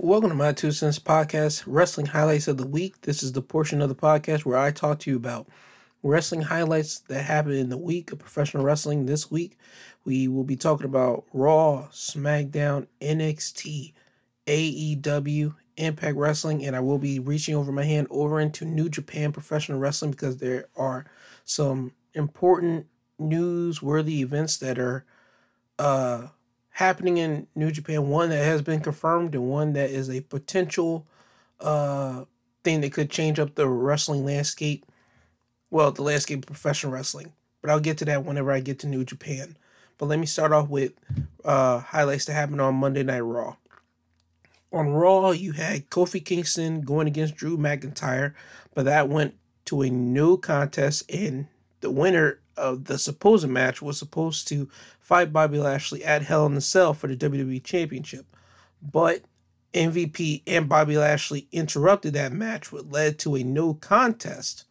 Welcome to my Two Cents Podcast, Wrestling Highlights of the Week. This is the portion of the podcast where I talk to you about wrestling highlights that happened in the week of professional wrestling. This week, we will be talking about Raw, SmackDown, NXT, AEW, Impact Wrestling, and I will be reaching over my hand over into New Japan Professional Wrestling because there are some important newsworthy events that are uh happening in New Japan. One that has been confirmed, and one that is a potential uh, thing that could change up the wrestling landscape. Well, the landscape of professional wrestling. But I'll get to that whenever I get to New Japan. But let me start off with uh, highlights that happened on Monday Night Raw. On Raw, you had Kofi Kingston going against Drew McIntyre, but that went to a no contest, and the winner of the supposed match was supposed to fight Bobby Lashley at Hell in the Cell for the WWE Championship. But MVP and Bobby Lashley interrupted that match, which led to a no contest.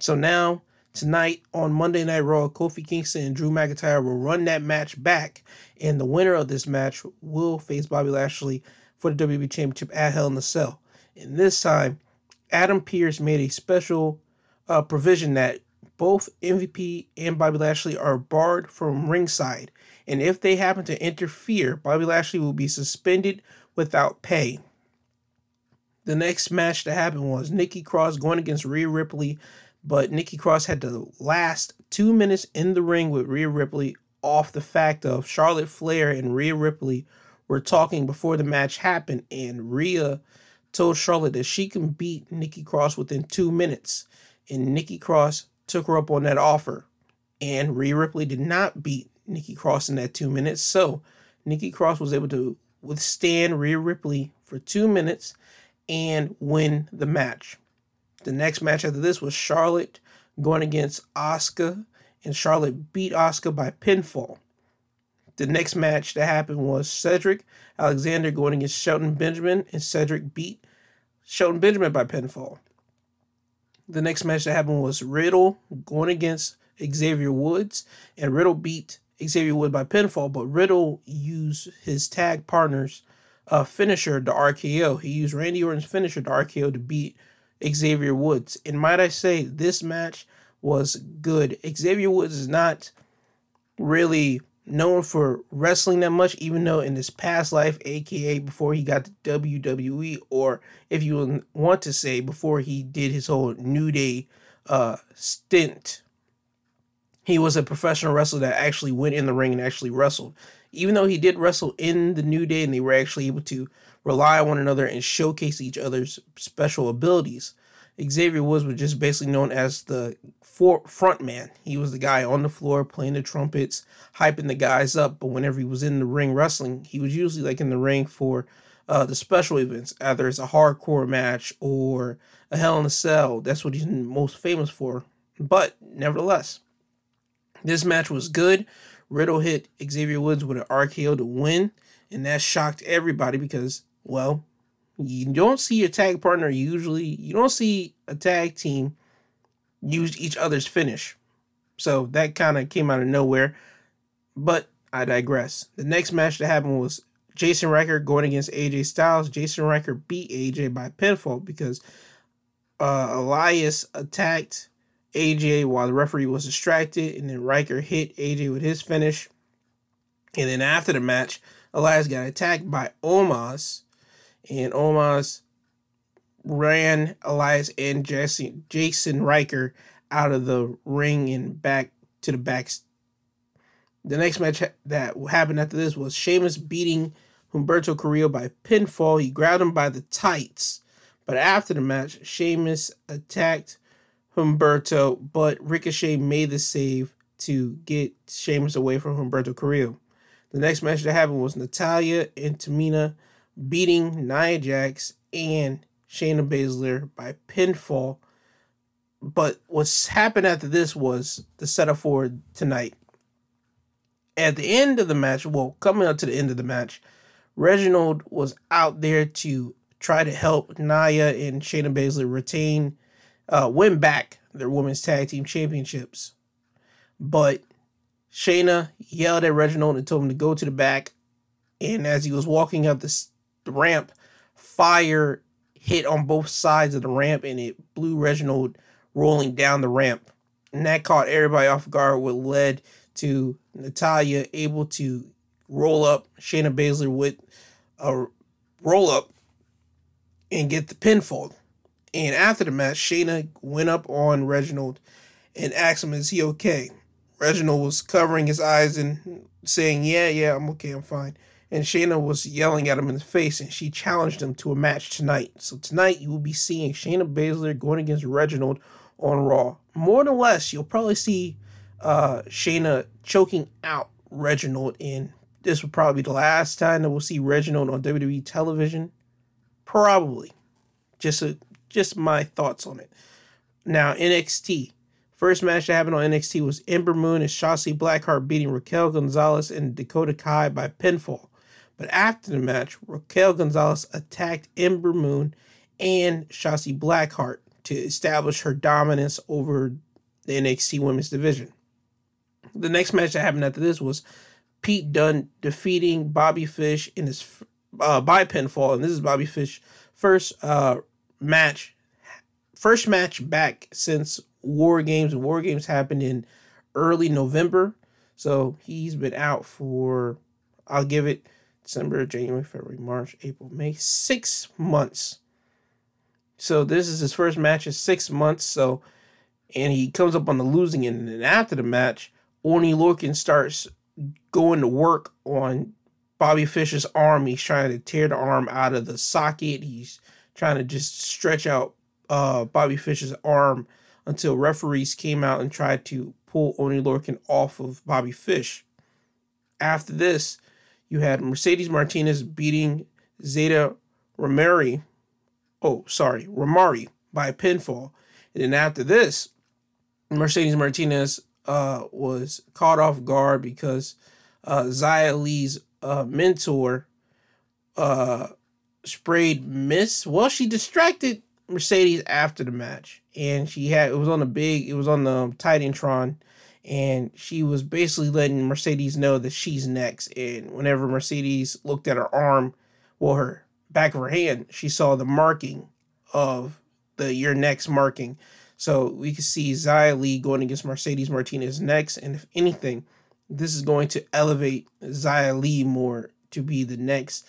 So now, tonight on Monday Night Raw, Kofi Kingston and Drew McIntyre will run that match back, and the winner of this match will face Bobby Lashley for the WWE Championship at Hell in the Cell. And this time, Adam Pearce made a special uh, provision that both MVP and Bobby Lashley are barred from ringside, and if they happen to interfere, Bobby Lashley will be suspended without pay. The next match that happened was Nikki Cross going against Rhea Ripley, but Nikki Cross had the last two minutes in the ring with Rhea Ripley off the fact of Charlotte Flair and Rhea Ripley were talking before the match happened, and Rhea told Charlotte that she can beat Nikki Cross within two minutes. And Nikki Cross took her up on that offer. And Rhea Ripley did not beat Nikki Cross in that two minutes. So Nikki Cross was able to withstand Rhea Ripley for two minutes and win the match. The next match after this was Charlotte going against Asuka, and Charlotte beat Asuka by pinfall. The next match that happened was Cedric Alexander going against Shelton Benjamin, and Cedric beat Shelton Benjamin by pinfall. The next match that happened was Riddle going against Xavier Woods, and Riddle beat Xavier Woods by pinfall, but Riddle used his tag partner's uh, finisher, the RKO. He used Randy Orton's finisher, the RKO, to beat Xavier Woods. And might I say, this match was good. Xavier Woods is not really known for wrestling that much, even though in his past life, aka before he got to WWE, or if you want to say before he did his whole New Day uh, stint, he was a professional wrestler that actually went in the ring and actually wrestled. Even though he did wrestle in the New Day and they were actually able to rely on one another and showcase each other's special abilities, Xavier Woods was just basically known as the for front man. He was the guy on the floor playing the trumpets, hyping the guys up. But whenever he was in the ring wrestling, he was usually like in the ring for uh, the special events, either it's a hardcore match or a Hell in a Cell. That's what he's most famous for. But nevertheless, this match was good. Riddle hit Xavier Woods with an RKO to win, and that shocked everybody because, well, you don't see your tag partner usually. You don't see a tag team use each other's finish. So that kind of came out of nowhere. But I digress. The next match that happened was Jason Ryker going against AJ Styles. Jason Ryker beat AJ by pinfall because uh, Elias attacked AJ while the referee was distracted, and then Ryker hit AJ with his finish. And then after the match, Elias got attacked by Omos, and Omos ran Elias and Jesse, Jason Ryker out of the ring and back to the back. The next match that happened after this was Sheamus beating Humberto Carrillo by pinfall. He grabbed him by the tights. But after the match, Sheamus attacked Humberto, but Ricochet made the save to get Sheamus away from Humberto Carrillo. The next match that happened was Natalya and Tamina beating Nia Jax and Shayna Baszler by pinfall. But what's happened after this was the setup for tonight. At the end of the match, well, coming up to the end of the match, Reginald was out there to try to help Nia and Shayna Baszler retain, uh, win back their women's tag team championships. But Shayna yelled at Reginald and told him to go to the back. And as he was walking up the ramp, fire hit on both sides of the ramp and it blew Reginald rolling down the ramp. And that caught everybody off guard, what led to Natalya able to roll up Shayna Baszler with a roll up and get the pinfall. And after the match, Shayna went up on Reginald and asked him, Is he okay? Reginald was covering his eyes and saying, Yeah, yeah, I'm okay, I'm fine. And Shayna was yelling at him in the face and she challenged him to a match tonight. So tonight you will be seeing Shayna Baszler going against Reginald on Raw. More than less, you'll probably see uh, Shayna choking out Reginald, and this will probably be the last time that we'll see Reginald on WWE television. Probably. Just a, just my thoughts on it. Now NXT. First match that happened on NXT was Ember Moon and Shotzi Blackheart beating Raquel Gonzalez and Dakota Kai by pinfall. But after the match, Raquel Gonzalez attacked Ember Moon and Shotzi Blackheart to establish her dominance over the NXT Women's Division. The next match that happened after this was Pete Dunne defeating Bobby Fish in his uh, by pinfall, and this is Bobby Fish first uh, match, first match back since War Games. War Games happened in early November, so he's been out for I'll give it December, January, February, March, April, May, six months. So this is his first match in six months. So, and he comes up on the losing end. And then after the match, Oney Lorcan starts going to work on Bobby Fish's arm. He's trying to tear the arm out of the socket. He's trying to just stretch out uh, Bobby Fish's arm until referees came out and tried to pull Oney Lorcan off of Bobby Fish. After this, you had Mercedes Martinez beating Zeta Romari. Oh, sorry, Romari by pinfall. And then after this, Mercedes Martinez uh, was caught off guard because uh, Xia Li's uh, mentor uh, sprayed miss. Well, she distracted Mercedes after the match, and she had it was on the big, it was on the Titantron, and she was basically letting Mercedes know that she's next. And whenever Mercedes looked at her arm, well, her back of her hand, she saw the marking of the your next marking. So we can see Xia Li going against Mercedes Martinez next. And if anything, this is going to elevate Xia Li more to be the next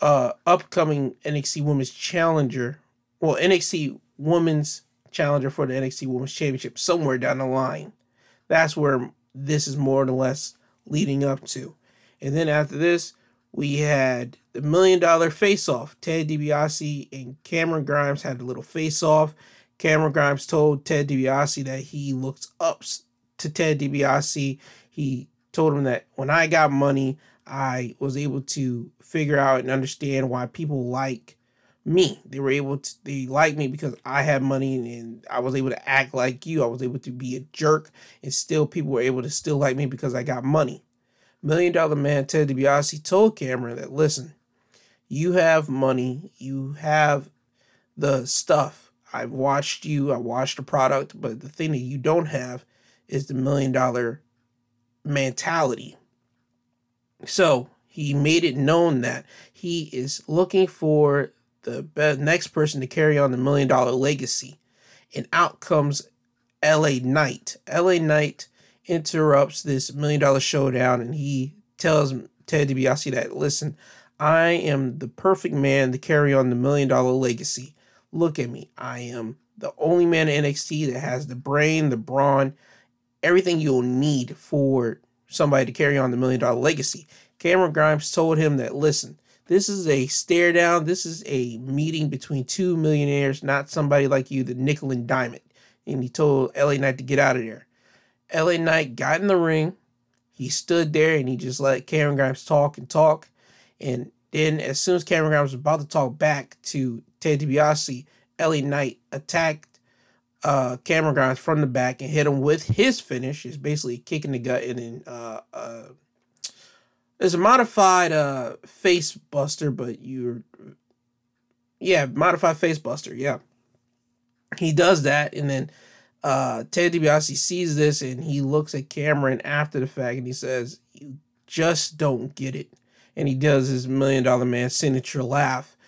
uh upcoming NXT Women's Challenger. Well, NXT Women's Challenger for the NXT Women's Championship somewhere down the line. That's where this is more or less leading up to. And then after this, we had the million dollar face off. Ted DiBiase and Cameron Grimes had a little face off. Cameron Grimes told Ted DiBiase that he looks up to Ted DiBiase. He told him that when I got money, I was able to figure out and understand why people like me. They were able to they liked me because I had money and I was able to act like you. I was able to be a jerk and still people were able to still like me because I got money. Million Dollar Man Ted DiBiase told Cameron that listen, you have money, you have the stuff. I've watched you, I watched the product, but the thing that you don't have is the million dollar mentality. So he made it known that he is looking for the next person to carry on the million dollar legacy. And out comes LA Knight. LA Knight interrupts this million dollar showdown and he tells Ted DiBiase that, listen, I am the perfect man to carry on the million dollar legacy. Look at me. I am the only man in NXT that has the brain, the brawn, everything you'll need for somebody to carry on the million dollar legacy. Cameron Grimes told him that, listen, this is a stare down. This is a meeting between two millionaires, not somebody like you, the nickel and diamond. And he told LA Knight to get out of there. LA Knight got in the ring. He stood there and he just let Cameron Grimes talk and talk. And then, as soon as Cameron Grimes was about to talk back to Ted DiBiase, LA Knight attacked uh, Cameron Grimes from the back and hit him with his finish. Is basically kicking the gut and then uh, uh, there's a modified uh face buster, but you're yeah, modified face buster, yeah. He does that and then uh Ted DiBiase sees this and he looks at Cameron after the fact and he says, You just don't get it. And he does his million dollar man signature laugh.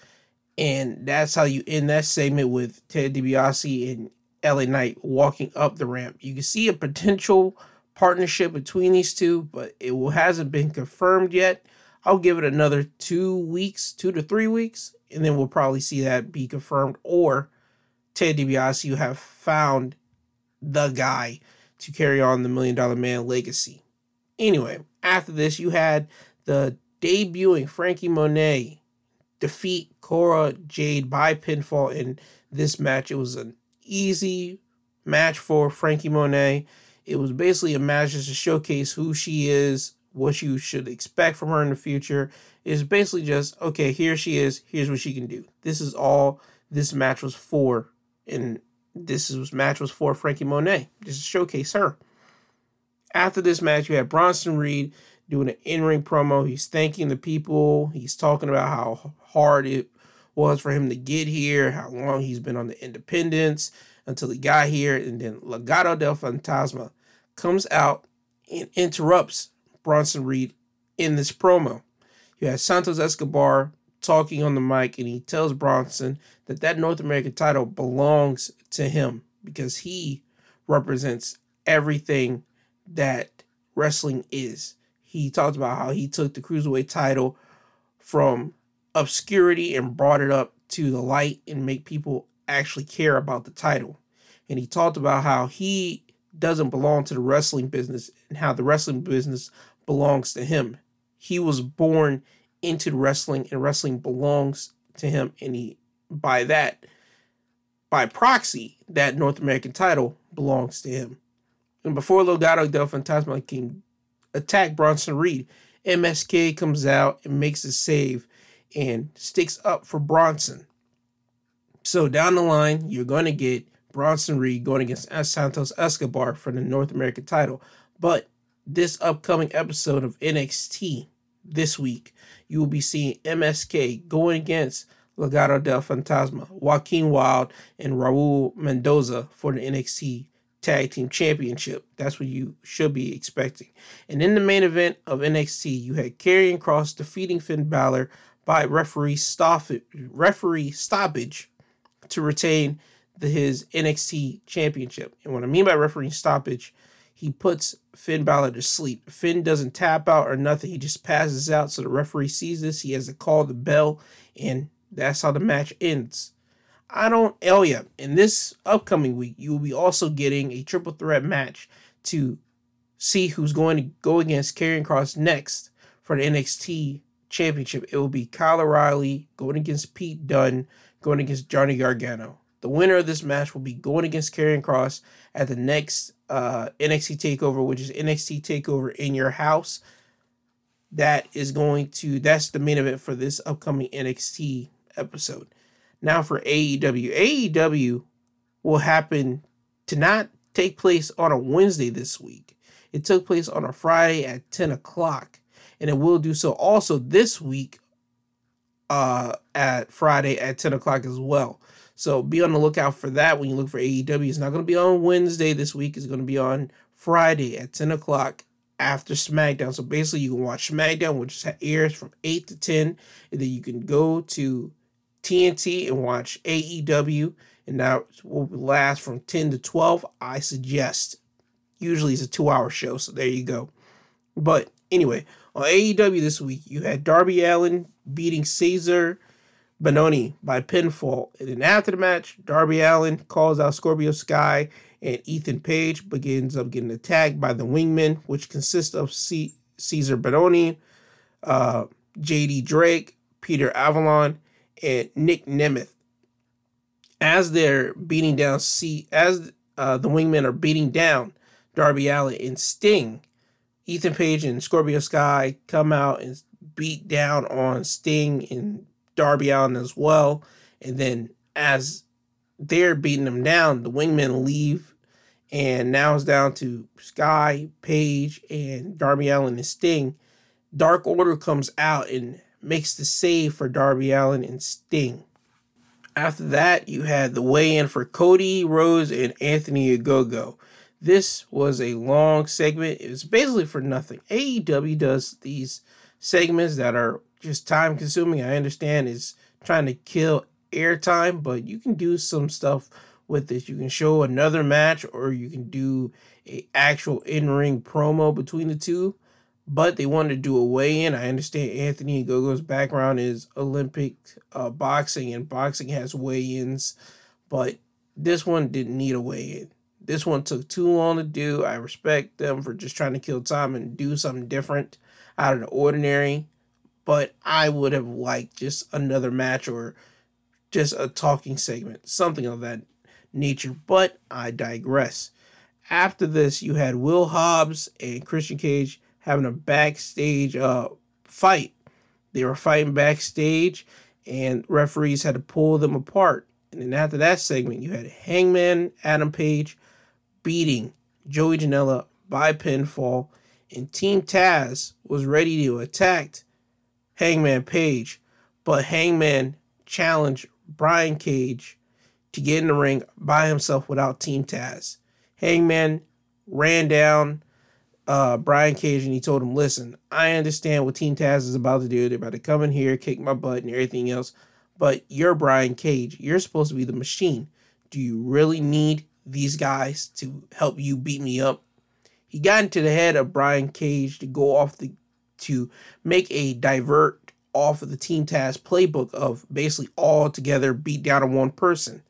And that's how you end that segment with Ted DiBiase and LA Knight walking up the ramp. You can see a potential partnership between these two, but it hasn't been confirmed yet. I'll give it another two weeks, two to three weeks, and then we'll probably see that be confirmed. Or Ted DiBiase, you have found the guy to carry on the Million Dollar Man legacy. Anyway, after this, you had the debuting Frankie Monet defeat Cora Jade by pinfall in this match. It was an easy match for Frankie Monet. It was basically a match just to showcase who she is, what you should expect from her in the future. It's basically just, okay, here she is, here's what she can do. This is all this match was for, and this was match was for Frankie Monet, just to showcase her. After this match, you had Bronson Reed doing an in-ring promo. He's thanking the people. He's talking about how hard it was for him to get here, how long he's been on the independence until he got here, and then Legado del Fantasma comes out and interrupts Bronson Reed in this promo. You have Santos Escobar talking on the mic, and he tells Bronson that that North American title belongs to him because he represents everything that wrestling is. He talked about how he took the cruiserweight title from obscurity and brought it up to the light and make people actually care about the title. And he talked about how he doesn't belong to the wrestling business and how the wrestling business belongs to him. He was born into wrestling and wrestling belongs to him and he by that by proxy that North American title belongs to him. And before Legado del Fantasma can attack Bronson Reed, MSK comes out and makes a save and sticks up for Bronson. So down the line, you're going to get Bronson Reed going against Santos Escobar for the North American title. But this upcoming episode of NXT this week, you will be seeing MSK going against Legado del Fantasma, Joaquin Wilde, and Raul Mendoza for the NXT Tag Team Championship. That's what you should be expecting. And in the main event of NXT, you had Karrion Kross defeating Finn Balor by referee stoppage, referee stoppage to retain the, his NXT championship. And what I mean by referee stoppage, he puts Finn Balor to sleep. Finn doesn't tap out or nothing. He just passes out. So the referee sees this. He has to call the bell, and that's how the match ends. I don't. Oh yeah. In this upcoming week, you will be also getting a triple threat match to see who's going to go against Karrion Kross next for the NXT championship. It will be Kyle O'Reilly going against Pete Dunne, going against Johnny Gargano. The winner of this match will be going against Karrion Kross at the next uh, NXT Takeover, which is NXT Takeover in your house. That is going to that's the main event for this upcoming NXT episode. Now for AEW, AEW will happen to not take place on a Wednesday this week. It took place on a Friday at 10 o'clock and it will do so also this week uh, at Friday at 10 o'clock as well. So be on the lookout for that when you look for AEW. It's not going to be on Wednesday this week. It's going to be on Friday at 10 o'clock after SmackDown. So basically, you can watch SmackDown, which airs from 8 to 10, and then you can go to TNT and watch AEW, and that will last from 10 to 12. I suggest. Usually it's a two hour show, so there you go. But anyway, on AEW this week, you had Darby Allin beating Cezar Bononi by pinfall. And then after the match, Darby Allin calls out Scorpio Sky and Ethan Page begins up getting attacked by the Wingmen, which consists of C- Cezar Bononi, uh, JD Drake, Peter Avalon, and Nick Nemeth. As they're beating down, C- as uh, the Wingmen are beating down Darby Allin and Sting, Ethan Page and Scorpio Sky come out and beat down on Sting and Darby Allin as well. And then as they're beating them down, the wingmen leave. And now it's down to Sky, Page, and Darby Allin and Sting. Dark Order comes out and makes the save for Darby Allin and Sting. After that, you had the weigh in for Cody Rhodes and Anthony Ogogo. This was a long segment. It was basically for nothing. AEW does these segments that are just time consuming. I understand is trying to kill airtime, but you can do some stuff with this. You can show another match or you can do a actual in-ring promo between the two. But they wanted to do a weigh-in. I understand Anthony Gogo's background is Olympic uh, boxing, and boxing has weigh-ins, but this one didn't need a weigh-in. This one took too long to do. I respect them for just trying to kill time and do something different out of the ordinary. But I would have liked just another match or just a talking segment, something of that nature. But I digress. After this, you had Will Hobbs and Christian Cage having a backstage uh, fight. They were fighting backstage, and referees had to pull them apart. And then after that segment, you had Hangman Adam Page beating Joey Janela by pinfall, and Team Taz was ready to attack Hangman Page, but Hangman challenged Brian Cage to get in the ring by himself without Team Taz. Hangman ran down uh, Brian Cage and he told him, Listen, I understand what Team Taz is about to do. They're about to come in here, kick my butt, and everything else. But you're Brian Cage. You're supposed to be the machine. Do you really need these guys to help you beat me up. He got into the head of Brian Cage to go off the to make a divert off of the Team Taz playbook of basically all together beat down on one person.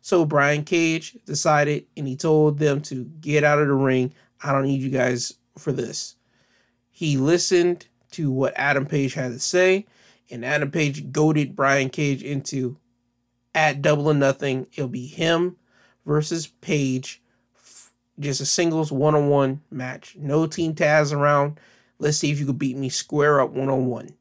So Brian Cage decided and he told them to get out of the ring. I don't need you guys for this. He listened to what Adam Page had to say, and Adam Page goaded Brian Cage into at double or nothing. It'll be him versus Page. Just a singles one on one match. No Team Taz around. Let's see if you could beat me square up one on one.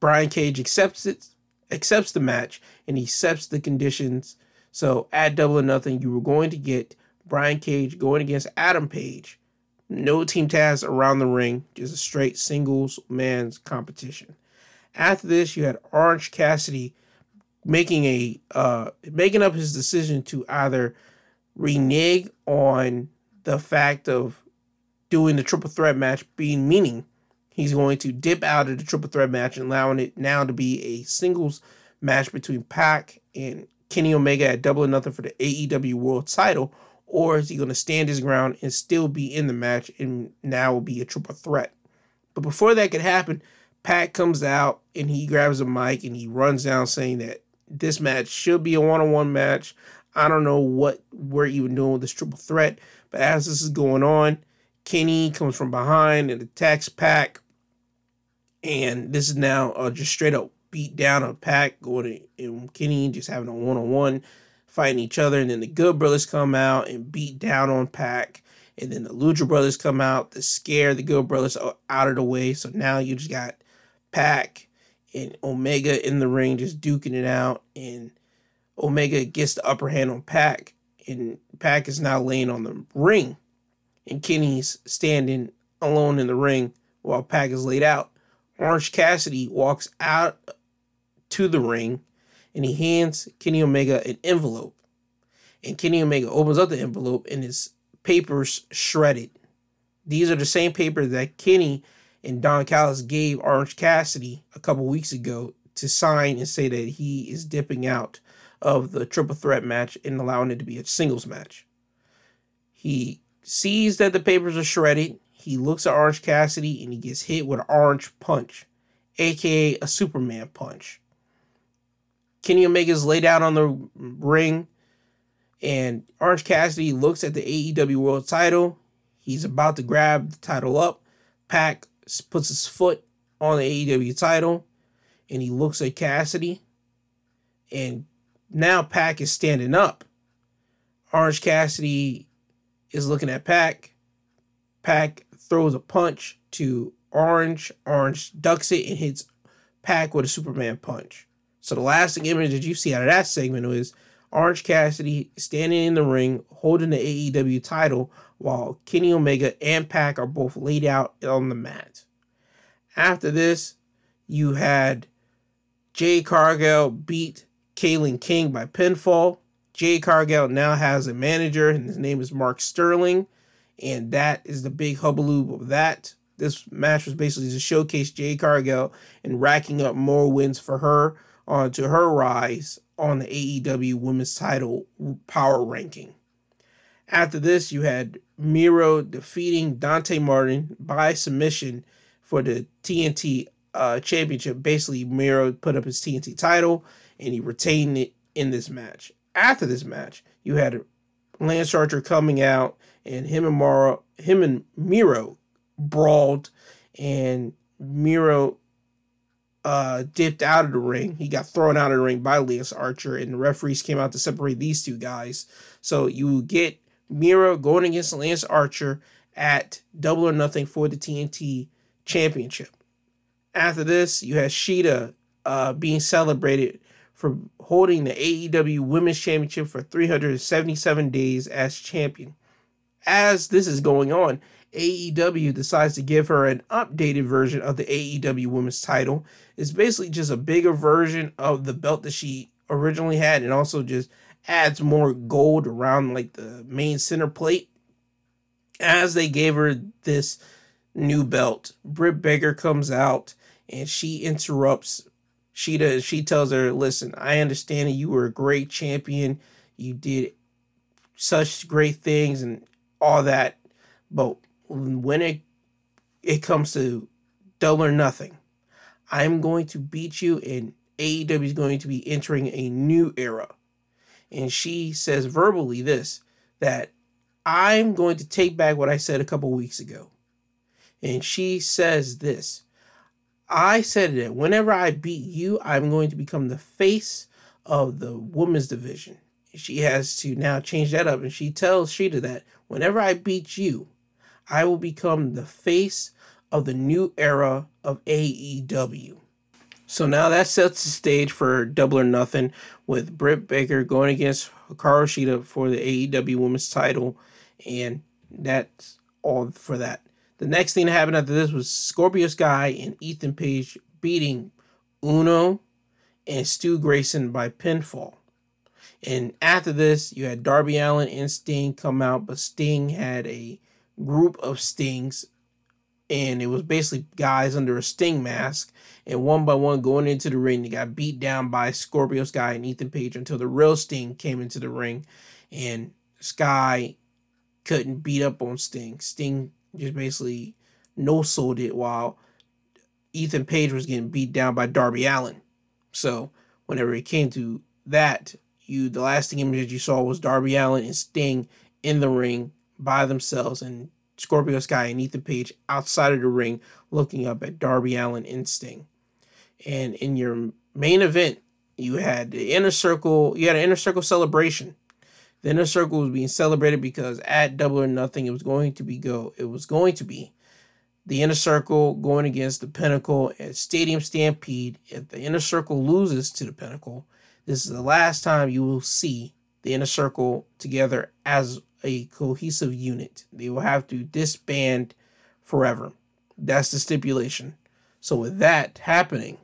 Brian Cage accepts it, accepts the match, and he accepts the conditions. So at double or nothing, you were going to get Brian Cage going against Adam Page. No Team Taz around the ring, just a straight singles man's competition. After this, you had Orange Cassidy making a uh, making up his decision to either renege on the fact of doing the triple threat match being meaning he's going to dip out of the triple threat match and allowing it now to be a singles match between Pac and Kenny Omega at double or nothing for the AEW World Title, or is he going to stand his ground and still be in the match and now will be a triple threat? But before that could happen, Pac comes out and he grabs a mic and he runs down saying that this match should be a one on one match. I don't know what we're even doing with this triple threat, but as this is going on, Kenny comes from behind and attacks Pac. And this is now uh, just straight up beat down on Pac going to, and Kenny just having a one on one fighting each other. And then the Good Brothers come out and beat down on Pac. And then the Lucha Brothers come out to scare the Good Brothers out of the way. So now you just got Pac and Omega in the ring just duking it out, and Omega gets the upper hand on Pac. and Pac is now laying on the ring, and Kenny's standing alone in the ring while Pac is laid out. Orange Cassidy walks out to the ring, and he hands Kenny Omega an envelope, and Kenny Omega opens up the envelope, and his papers shredded. These are the same papers that Kenny and Don Callis gave Orange Cassidy a couple weeks ago to sign and say that he is dipping out of the triple threat match and allowing it to be a singles match. He sees that the papers are shredded. He looks at Orange Cassidy and he gets hit with an orange punch, aka a Superman punch. Kenny Omega's laid out on the ring, and Orange Cassidy looks at the AEW World title. He's about to grab the title up. Pac puts his foot on the AEW title and he looks at Cassidy. And now Pac is standing up. Orange Cassidy is looking at Pac. Pac throws a punch to Orange. Orange ducks it and hits Pac with a Superman punch. So the lasting image that you see out of that segment was Orange Cassidy standing in the ring holding the AEW title while Kenny Omega and Pac are both laid out on the mat. After this, you had Jade Cargill beat Kilynn King by pinfall. Jade Cargill now has a manager, and his name is Mark Sterling. And that is the big hubbub of that. This match was basically to showcase Jade Cargill and racking up more wins for her onto her rise on the AEW Women's Title Power Ranking. After this, you had Miro defeating Dante Martin by submission for the TNT uh, Championship. Basically, Miro put up his TNT title and he retained it in this match. After this match, you had Lance Archer coming out and him and Mara, him and Miro brawled, and Miro uh, dipped out of the ring. He got thrown out of the ring by Lance Archer, and the referees came out to separate these two guys. So you get Miro going against Lance Archer at Double or Nothing for the TNT Championship. After this, you had Shida uh, being celebrated for holding the AEW Women's Championship for 377 days as champion. As this is going on, AEW decides to give her an updated version of the AEW Women's title. It's basically just a bigger version of the belt that she originally had, and also just adds more gold around like the main center plate. As they gave her this new belt, Britt Baker comes out and she interrupts Shida. She tells her, "Listen, I understand that you were a great champion. You did such great things and all that, but when it it comes to double or nothing, I'm going to beat you, and AEW is going to be entering a new era." And she says verbally this that I'm going to take back what I said a couple weeks ago. And she says this I said that whenever I beat you, I'm going to become the face of the women's division. She has to now change that up, and she tells Shida that whenever I beat you, I will become the face of the new era of AEW. So now that sets the stage for Double or Nothing with Britt Baker going against Hikaru Shida for the AEW Women's title, and that's all for that. The next thing that happened after this was Scorpio Sky and Ethan Page beating Uno and Stu Grayson by pinfall. And after this, you had Darby Allin and Sting come out, but Sting had a group of Stings, and it was basically guys under a Sting mask. And one by one, going into the ring, they got beat down by Scorpio Sky and Ethan Page until the real Sting came into the ring, and Sky couldn't beat up on Sting. Sting just basically no sold it while Ethan Page was getting beat down by Darby Allin. So whenever it came to that, you the lasting image that you saw was Darby Allin and Sting in the ring by themselves and Scorpio Sky and Ethan Page outside of the ring looking up at Darby Allin and Sting. And in your main event, you had the inner circle, you had an inner circle celebration the inner circle was being celebrated because at Double or Nothing, it was going to be go. It was going to be the inner circle going against the Pinnacle at Stadium Stampede. If the inner circle loses to the Pinnacle, this is the last time you will see the inner circle together as a cohesive unit. They will have to disband forever. That's the stipulation. So with that happening,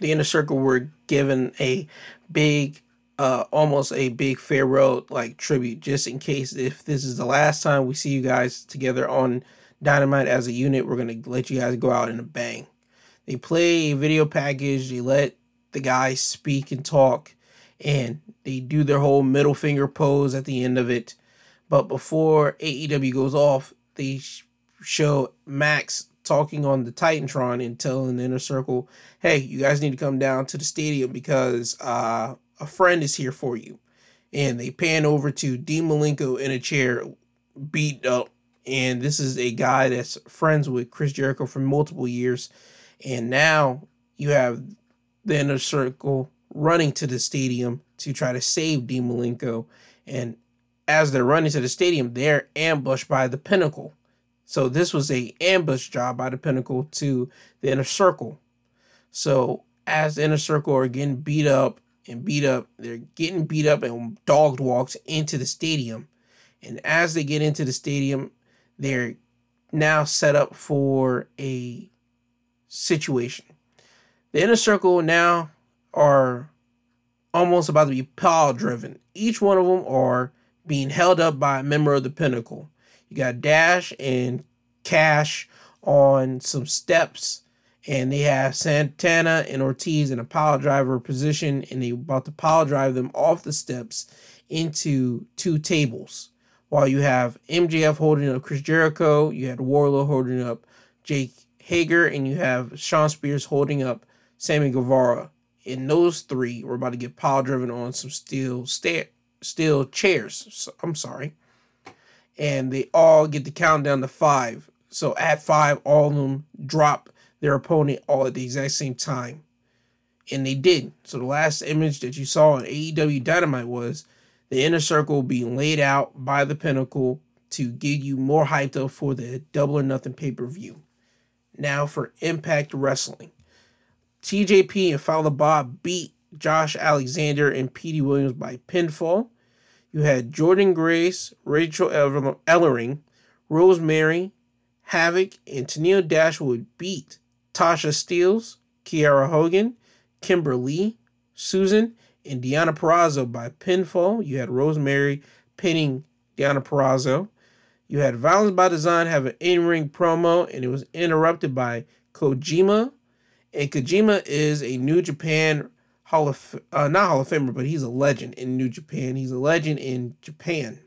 the inner circle were given a big uh, almost a big farewell like tribute, just in case if this is the last time we see you guys together on Dynamite as a unit, we're gonna let you guys go out in a bang. They play a video package, they let the guys speak and talk, and they do their whole middle finger pose at the end of it. But before AEW goes off, they show Max talking on the Titantron and telling the inner circle, "Hey, you guys need to come down to the stadium because uh, a friend is here for you. And they pan over to Dean Malenko in a chair, beat up. And this is a guy that's friends with Chris Jericho for multiple years. And now you have the inner circle running to the stadium to try to save Dean Malenko. And as they're running to the stadium, they're ambushed by the Pinnacle. So this was a ambush job by the Pinnacle to the inner circle. So as the inner circle are getting beat up and beat up. They're getting beat up and dogged walks into the stadium. And as they get into the stadium, they're now set up for a situation. The inner circle now are almost about to be power driven. Each one of them are being held up by a member of the pinnacle. You got Dash and Cash on some steps, and they have Santana and Ortiz in a pile driver position, and they about to pile drive them off the steps into two tables. While you have MJF holding up Chris Jericho, you had Wardlow holding up Jake Hager, and you have Shawn Spears holding up Sammy Guevara. And those three were about to get pile driven on some steel steel chairs. So, I'm sorry. And they all get the countdown to five. So at five, all of them drop their opponent all at the exact same time. And they did. So the last image that you saw on AEW Dynamite was the inner circle being laid out by the pinnacle to get you more hyped up for the double or nothing pay-per-view. Now for Impact Wrestling. TJP and Fallah Bahh beat Josh Alexander and Petey Williams by pinfall. You had Jordynne Grace, Rachel Ellering, Rosemary, Havoc, and Tenille Dashwood beat Tasha Steelz, Kiera Hogan, Kimber Lee, Susan, and Deonna Purrazzo by pinfall. You had Rosemary pinning Deonna Purrazzo. You had Violence by Design have an in-ring promo, and it was interrupted by Kojima. And Kojima is a New Japan Hall of uh, not Hall of Famer, but he's a legend in New Japan. He's a legend in Japan.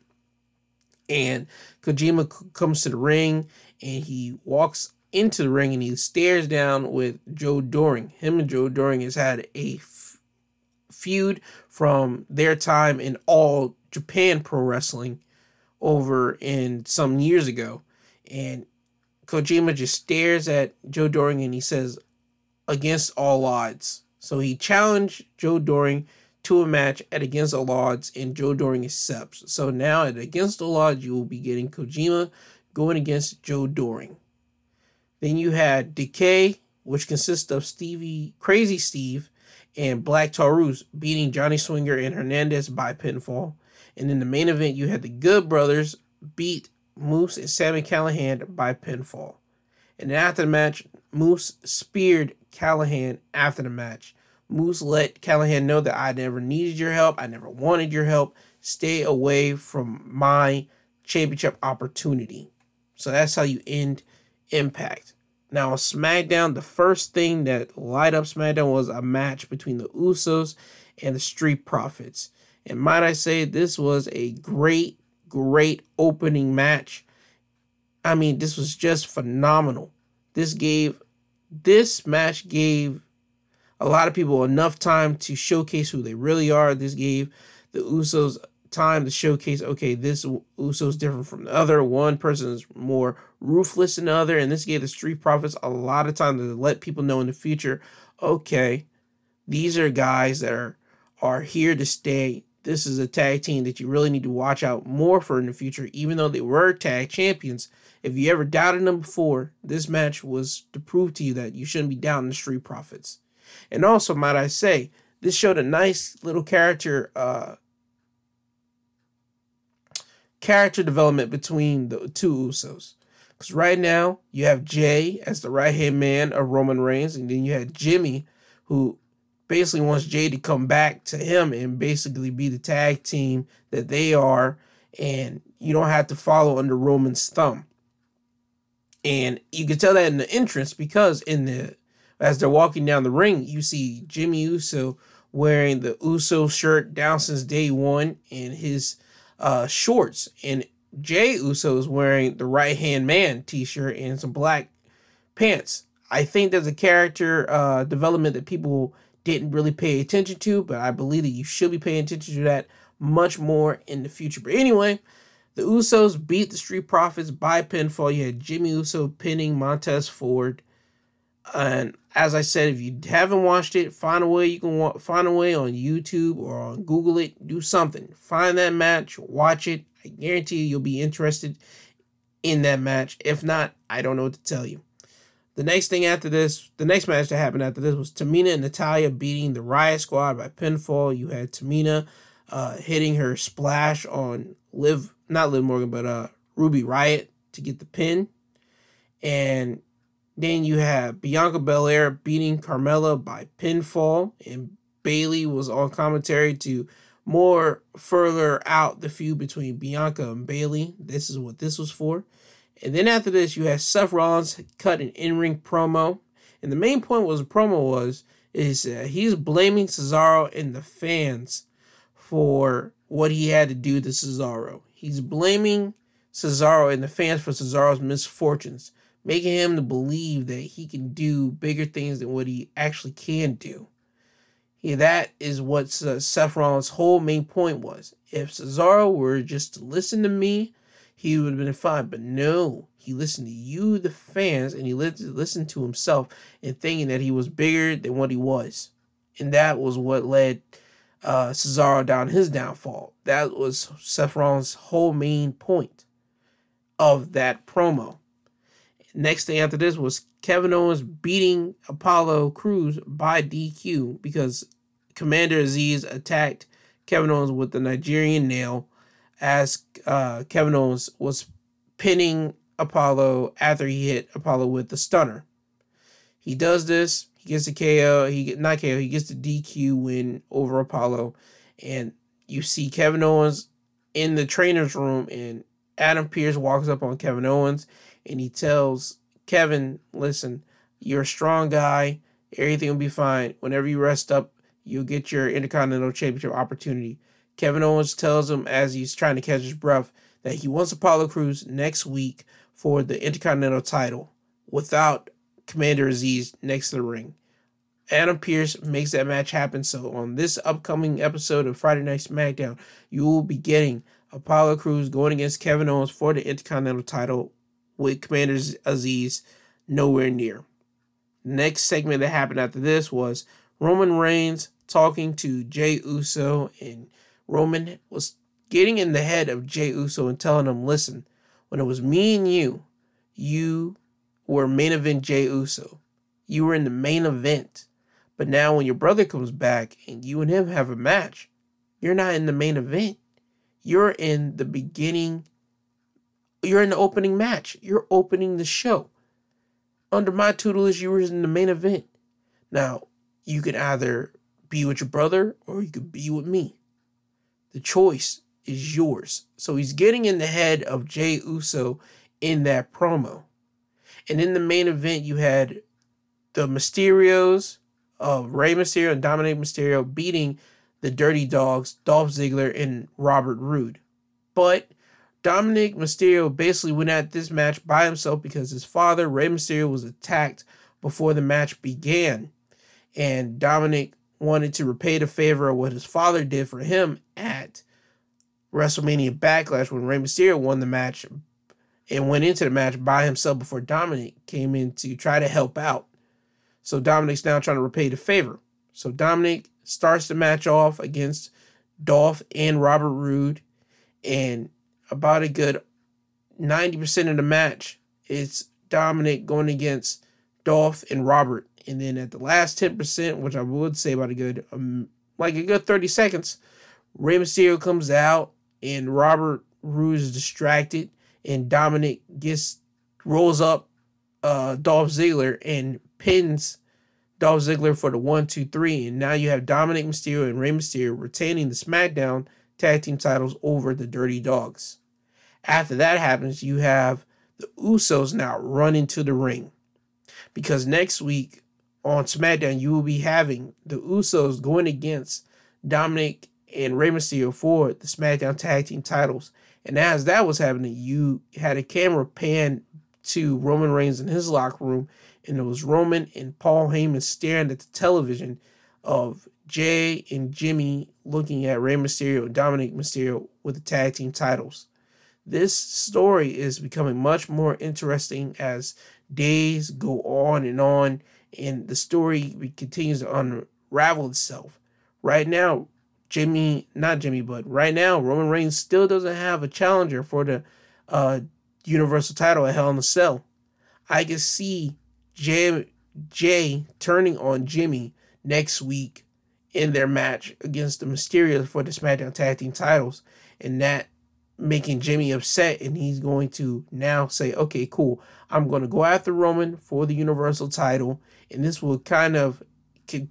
And Kojima comes to the ring and he walks into the ring and he stares down with Joe Doering. Him and Joe Doering has had a f- feud from their time in all Japan Pro Wrestling over in some years ago. And Kojima just stares at Joe Doering and he says, against all odds. So he challenged Joe Doering to a match at Against All Odds, and Joe Doering accepts. So now at Against All Odds, you will be getting Kojima going against Joe Doering. Then you had Decay, which consists of Stevie, Crazy Steve, and Black Taurus beating Johnny Swinger and Hernandez by pinfall. And in the main event, you had the Good Brothers beat Moose and Sami Callihan by pinfall. And after the match, Moose speared Callihan after the match. Moose let Callihan know that I never needed your help. I never wanted your help. Stay away from my championship opportunity. So that's how you end Impact. Now, SmackDown, the first thing that light up SmackDown was a match between the Usos and the Street Profits. And might I say, this was a great, great opening match. I mean, this was just phenomenal. This gave, this match gave a lot of people enough time to showcase who they really are. This gave the Usos time to showcase, okay, this Usos different from the other. One person is more ruthless the other, and this gave the Street Profits a lot of time to let people know in the future, okay, these are guys that are are here to stay. This is a tag team that you really need to watch out more for in the future, even though they were tag champions. If you ever doubted them before, this match was to prove to you that you shouldn't be doubting the Street Profits. And also, might I say, this showed a nice little character uh, character development between the two Usos. Because right now, you have Jey as the right hand man of Roman Reigns, and then you had Jimmy, who basically wants Jey to come back to him and basically be the tag team that they are, and you don't have to follow under Roman's thumb. And you can tell that in the entrance because in the as they're walking down the ring, you see Jimmy Uso wearing the Uso shirt down since day one and his uh, shorts. And Jey Uso is wearing the right hand man t shirt and some black pants. I think there's a character uh, development that people didn't really pay attention to, but I believe that you should be paying attention to that much more in the future. But anyway, the Usos beat the Street Profits by pinfall. You had Jimmy Uso pinning Montez Ford. And as I said, if you haven't watched it, find a way you can find a way on YouTube or on Google it. Do something. Find that match, watch it. I guarantee you, you'll be interested in that match. If not, I don't know what to tell you. The next thing after this, the next match that happened after this was Tamina and Natalya beating the Riot Squad by pinfall. You had Tamina uh, hitting her splash on Liv, not Liv Morgan, but uh, Ruby Riot to get the pin. And then you have Bianca Belair beating Carmella by pinfall, and Bayley was on commentary to more further out the feud between Bianca and Bayley. This is what this was for. And then after this, you had Seth Rollins cut an in ring promo, And the main point was the promo was is that he's blaming Cesaro and the fans for what he had to do to Cesaro. He's blaming Cesaro and the fans for Cesaro's misfortunes, making him to believe that he can do bigger things than what he actually can do. Yeah, that is what uh, Rollins' whole main point was. If Cesaro were just to listen to me, he would have been fine. But no, he listened to you, the fans, and he listened to himself and thinking that he was bigger than what he was. And that was what led uh, Cesaro down his downfall. That was Rollins' whole main point of that promo. Next thing after this was Kevin Owens beating Apollo Crews by DQ because Commander Azeez attacked Kevin Owens with the Nigerian nail as uh, Kevin Owens was pinning Apollo after he hit Apollo with the stunner. He does this. He gets the KO. He get not KO. He gets the DQ win over Apollo, and you see Kevin Owens in the trainer's room, and Adam Pearce walks up on Kevin Owens, and he tells Kevin, "Listen, you're a strong guy. Everything will be fine. Whenever you rest up, you'll get your Intercontinental Championship opportunity." Kevin Owens tells him as he's trying to catch his breath that he wants Apollo Crews next week for the Intercontinental title without Commander Azeez next to the ring. Adam Pearce makes that match happen. So on this upcoming episode of Friday Night SmackDown, you will be getting Apollo Crews going against Kevin Owens for the Intercontinental title with Commander Azeez nowhere near. Next segment that happened after this was Roman Reigns talking to Jey Uso, and Roman was getting in the head of Jey Uso and telling him, listen, when it was me and you, you were main event Jey Uso. You were in the main event. But now when your brother comes back and you and him have a match, you're not in the main event. You're in the beginning. You're in the opening match. You're opening the show. Under my tutelage, you were in the main event. Now, you can either be with your brother or you could be with me. The choice is yours. So he's getting in the head of Jey Uso in that promo. And in the main event, you had the Mysterios of Rey Mysterio and Dominic Mysterio beating the Dirty Dogs, Dolph Ziggler and Robert Roode. But Dominic Mysterio basically went at this match by himself because his father, Rey Mysterio, was attacked before the match began. And Dominic wanted to repay the favor of what his father did for him at WrestleMania Backlash when Rey Mysterio won the match and went into the match by himself before Dominic came in to try to help out. So Dominic's now trying to repay the favor. So Dominic starts the match off against Dolph and Robert Roode, and about a good 90% of the match it's Dominic going against Dolph and Robert. And then at the last 10%, which I would say about a good, um, like a good 30 seconds, Rey Mysterio comes out and Robert Roode is distracted, and Dominic gets rolls up uh, Dolph Ziggler and pins Dolph Ziggler for the one, two, three, and now you have Dominic Mysterio and Rey Mysterio retaining the SmackDown tag team titles over the Dirty Dogs. After that happens, you have the Usos now run into the ring because next week on SmackDown you will be having the Usos going against Dominic and Rey Mysterio for the SmackDown Tag Team titles. And as that was happening, you had a camera pan to Roman Reigns in his locker room, and it was Roman and Paul Heyman staring at the television of Jey and Jimmy looking at Rey Mysterio and Dominic Mysterio with the tag team titles. This story is becoming much more interesting as days go on and on, and the story continues to unravel itself. Right now, Jimmy, not Jimmy, but right now, Roman Reigns still doesn't have a challenger for the uh, Universal title at Hell in a Cell. I can see Jey, Jey turning on Jimmy next week in their match against the Mysterios for the SmackDown Tag Team titles, and that making Jimmy upset, and he's going to now say, "Okay, cool, I'm going to go after Roman for the Universal title," and this will kind of con-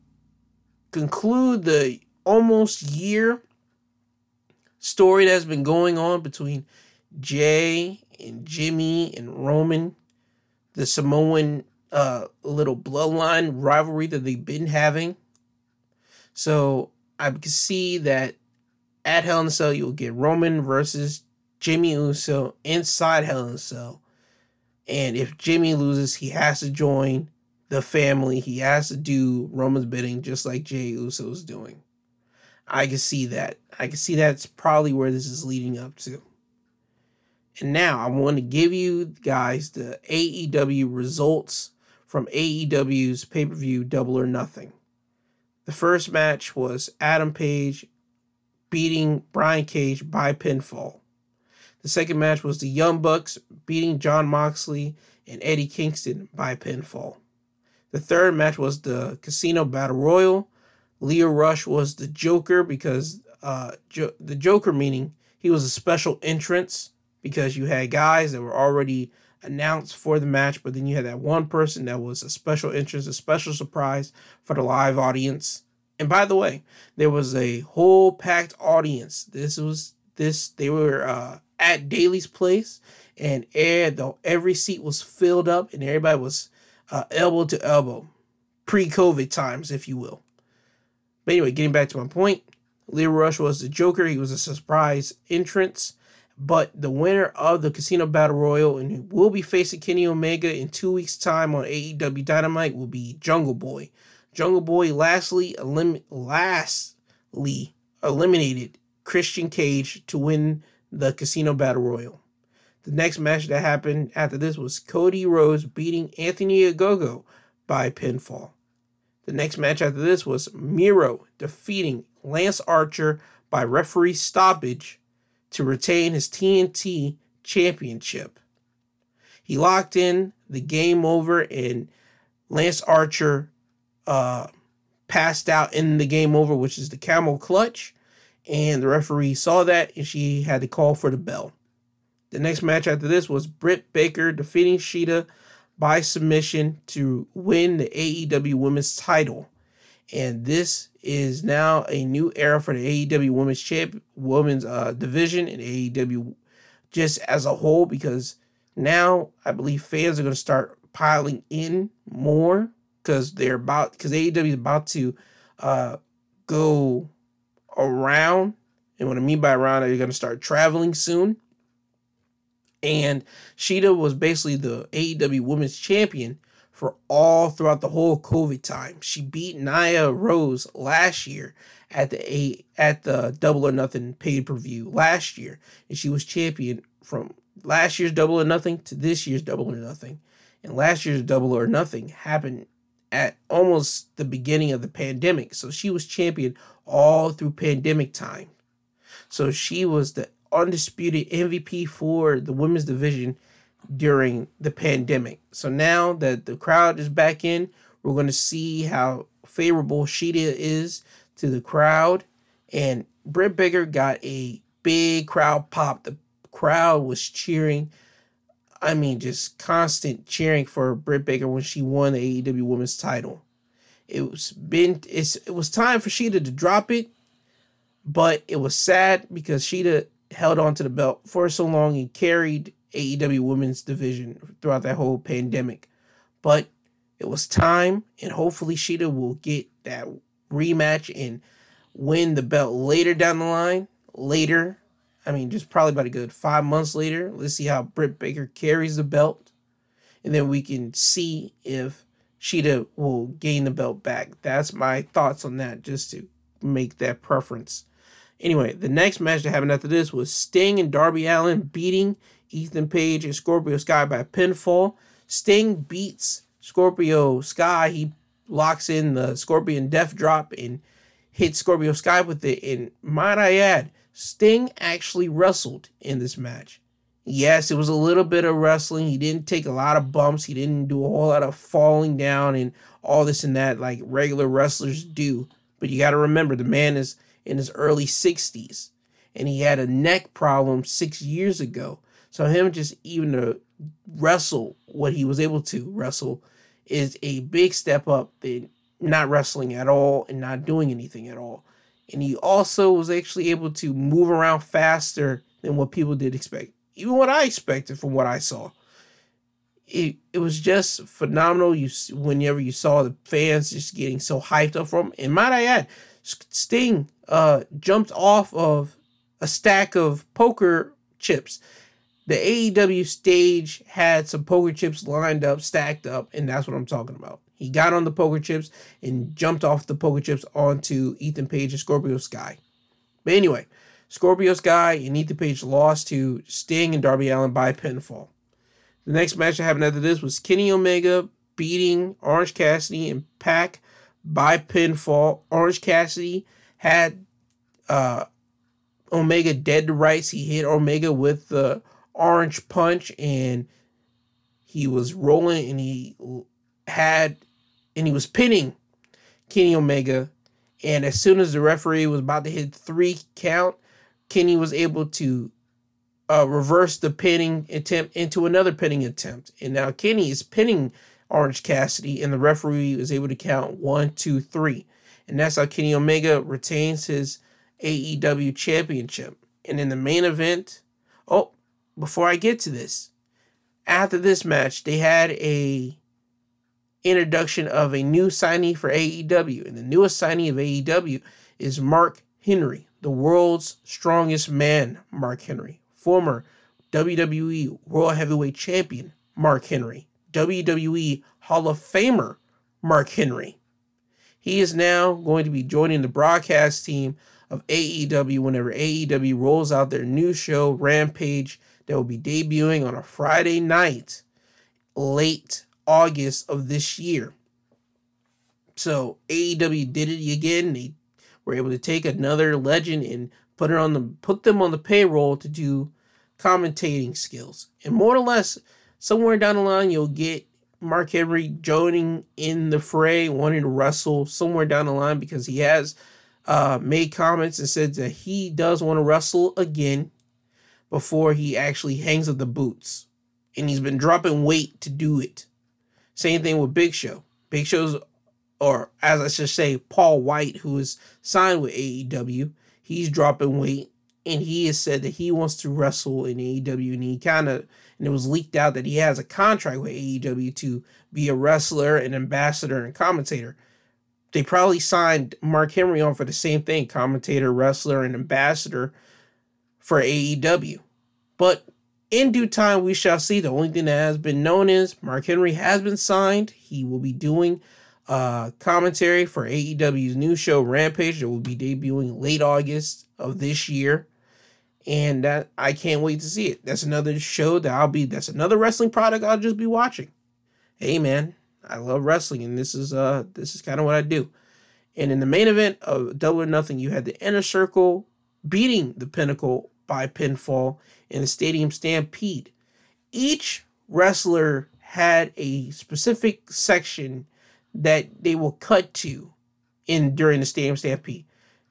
conclude the almost year story that's been going on between Jey and Jimmy and Roman, the Samoan uh, little bloodline rivalry that they've been having. So I can see that at Hell in a Cell you'll get Roman versus Jimmy Uso inside Hell in a Cell. And if Jimmy loses, he has to join the family. He has to do Roman's bidding just like Jey is doing. I can see that. I can see that's probably where this is leading up to. And now I want to give you guys the AEW results from AEW's pay per view Double or Nothing. The first match was Adam Page beating Brian Cage by pinfall. The second match was the Young Bucks beating Jon Moxley and Eddie Kingston by pinfall. The third match was the Casino Battle Royal. Lio Rush was the Joker because uh, jo- the Joker meaning he was a special entrance because you had guys that were already announced for the match, but then you had that one person that was a special entrance, a special surprise for the live audience. And by the way, there was a whole packed audience. This was this they were uh, at Daily's Place, and air though every seat was filled up, and everybody was uh, elbow to elbow, pre-COVID times, if you will. But anyway, getting back to my point, Lio Rush was the Joker. He was a surprise entrance. But the winner of the Casino Battle Royal and who will be facing Kenny Omega in two weeks' time on AEW Dynamite will be Jungle Boy. Jungle Boy lastly elim- lastly eliminated Christian Cage to win the Casino Battle Royal. The next match that happened after this was Cody Rhodes beating Anthony Ogogo by pinfall. The next match after this was Miro defeating Lance Archer by referee stoppage to retain his TNT championship. He locked in the game over and Lance Archer uh, passed out in the game over, which is the camel clutch. And the referee saw that and she had to call for the bell. The next match after this was Britt Baker defeating Shida by submission to win the AEW Women's title. And this is now a new era for the AEW Women's Champ Women's uh, division and AEW just as a whole because now I believe fans are going to start piling in more because they're about because AEW is about to uh, go around, and what I mean by around, they're going to start traveling soon. And Shida was basically the AEW Women's Champion for all throughout the whole COVID time. She beat Nyla Rose last year at the a at the Double or Nothing pay per view last year, and she was champion from last year's Double or Nothing to this year's Double or Nothing. And last year's Double or Nothing happened at almost the beginning of the pandemic, so she was champion all through pandemic time. So she was the undisputed MVP for the women's division during the pandemic. So now that the crowd is back in, we're going to see how favorable Shida is to the crowd. And Britt Baker got a big crowd pop. The crowd was cheering. I mean, just constant cheering for Britt Baker when she won the AEW Women's Title. It was been it's it was time for Shida to drop it, but it was sad because Shida held on to the belt for so long and carried AEW Women's Division throughout that whole pandemic. But it was time, and hopefully Shida will get that rematch and win the belt later down the line. Later, I mean, just probably about a good five months later. Let's see how Britt Baker carries the belt, and then we can see if Shida will gain the belt back. That's my thoughts on that, just to make that preference. Anyway, the next match that happened after this was Sting and Darby Allin beating Ethan Page and Scorpio Sky by pinfall. Sting beats Scorpio Sky. He locks in the Scorpion Death Drop and hits Scorpio Sky with it. And might I add, Sting actually wrestled in this match. Yes, it was a little bit of wrestling. He didn't take a lot of bumps. He didn't do a whole lot of falling down and all this and that like regular wrestlers do. But you got to remember, the man is in his early 60s and he had a neck problem six years ago. So him just even to wrestle what he was able to wrestle is a big step up than not wrestling at all and not doing anything at all. And he also was actually able to move around faster than what people did expect. Even what I expected from what I saw. it, it was just phenomenal. You whenever you saw the fans just getting so hyped up from, and might I add, Sting uh, jumped off of a stack of poker chips. The AEW stage had some poker chips lined up, stacked up, and that's what I'm talking about. He got on the poker chips and jumped off the poker chips onto Ethan Page and Scorpio Sky. But anyway, Scorpio Sky and Ethan Page lost to Sting and Darby Allin by pinfall. The next match that happened after this was Kenny Omega beating Orange Cassidy and Pac by pinfall. Orange Cassidy had uh, Omega dead to rights. He hit Omega with the orange punch and he was rolling and he had and he was pinning Kenny Omega. And as soon as the referee was about to hit three count, Kenny was able to uh, reverse the pinning attempt into another pinning attempt. And now Kenny is pinning Orange Cassidy, and the referee was able to count one, two, three. And that's how Kenny Omega retains his AEW championship. And in the main event, oh, before I get to this, after this match, they had a introduction of a new signee for AEW. And the newest signee of AEW is Mark Henry, the world's strongest man, Mark Henry former WWE World Heavyweight Champion Mark Henry, WWE Hall of Famer Mark Henry. He is now going to be joining the broadcast team of AEW whenever AEW rolls out their new show, Rampage, that will be debuting on a Friday night, late August of this year. So AEW did it again. They were able to take another legend and put it on the put them on the payroll to do commentating skills. And more or less, somewhere down the line, you'll get Mark Henry joining in the fray, wanting to wrestle somewhere down the line because he has uh, made comments and said that he does want to wrestle again before he actually hangs up the boots. And he's been dropping weight to do it. Same thing with Big Show. Big Show's, or as I should say, Paul White, who is signed with AEW, he's dropping weight and he has said that he wants to wrestle in AEW, and he kind of and it was leaked out that he has a contract with AEW to be a wrestler, an ambassador, and commentator. They probably signed Mark Henry on for the same thing, commentator, wrestler, and ambassador for AEW. But in due time, we shall see. The only thing that has been known is Mark Henry has been signed. He will be doing uh, commentary for AEW's new show Rampage that will be debuting late August of this year and that I can't wait to see it. That's another show that I'll be. That's another wrestling product I'll just be watching. Hey man, I love wrestling, and this is uh this is kind of what I do. And in the main event of Double or Nothing, you had the Inner Circle beating the Pinnacle by pinfall in the Stadium Stampede. Each wrestler had a specific section that they will cut to in during the Stadium Stampede.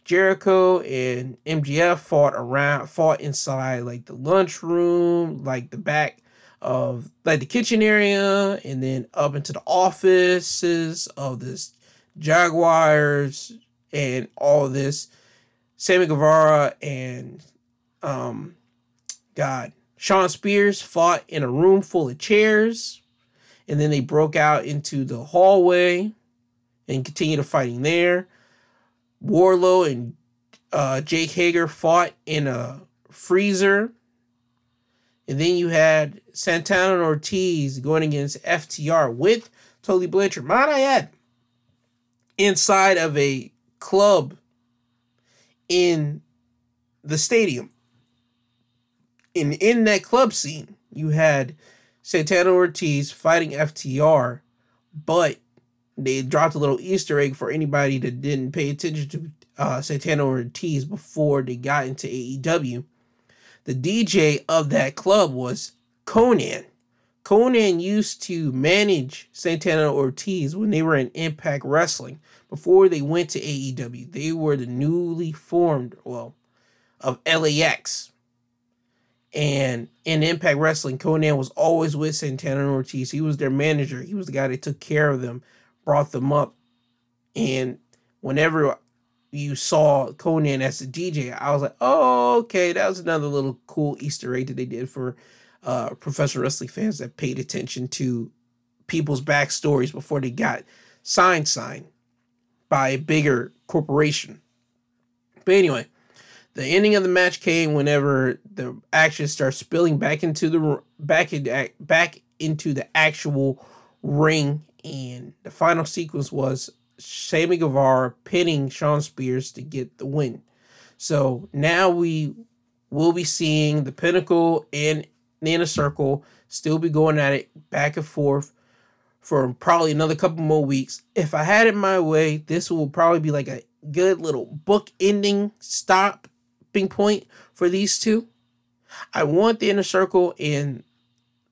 Jericho and MJF fought around, fought inside like the lunchroom, like the back of like the kitchen area, and then up into the offices of this Jaguars and all this. Sammy Guevara and um, God, Shawn Spears fought in a room full of chairs, and then they broke out into the hallway and continued fighting there. Wardlow and uh, Jake Hager fought in a freezer. And then you had Santana and Ortiz going against FTR with Tully Blanchard. Might I add, inside of a club in the stadium. In in that club scene, you had Santana Ortiz fighting FTR, but they dropped a little Easter egg for anybody that didn't pay attention to uh, Santana Ortiz before they got into AEW. The DJ of that club was Konnan. Konnan used to manage Santana Ortiz when they were in Impact Wrestling before they went to AEW. They were the newly formed, well, of LAX. And in Impact Wrestling, Konnan was always with Santana and Ortiz. He was their manager. He was the guy that took care of them brought them up. And whenever you saw Konnan as the DJ, I was like, oh, okay, that was another little cool Easter egg that they did for uh, professional wrestling fans that paid attention to people's backstories before they got signed signed by a bigger corporation. But anyway, the ending of the match came whenever the action starts spilling back into the back in, back into the actual ring, and the final sequence was Sammy Guevara pinning Shawn Spears to get the win. So now we will be seeing the Pinnacle and the Inner Circle still be going at it back and forth for probably another couple more weeks. If I had it my way, this will probably be like a good little book ending stopping point for these two. I want the Inner Circle and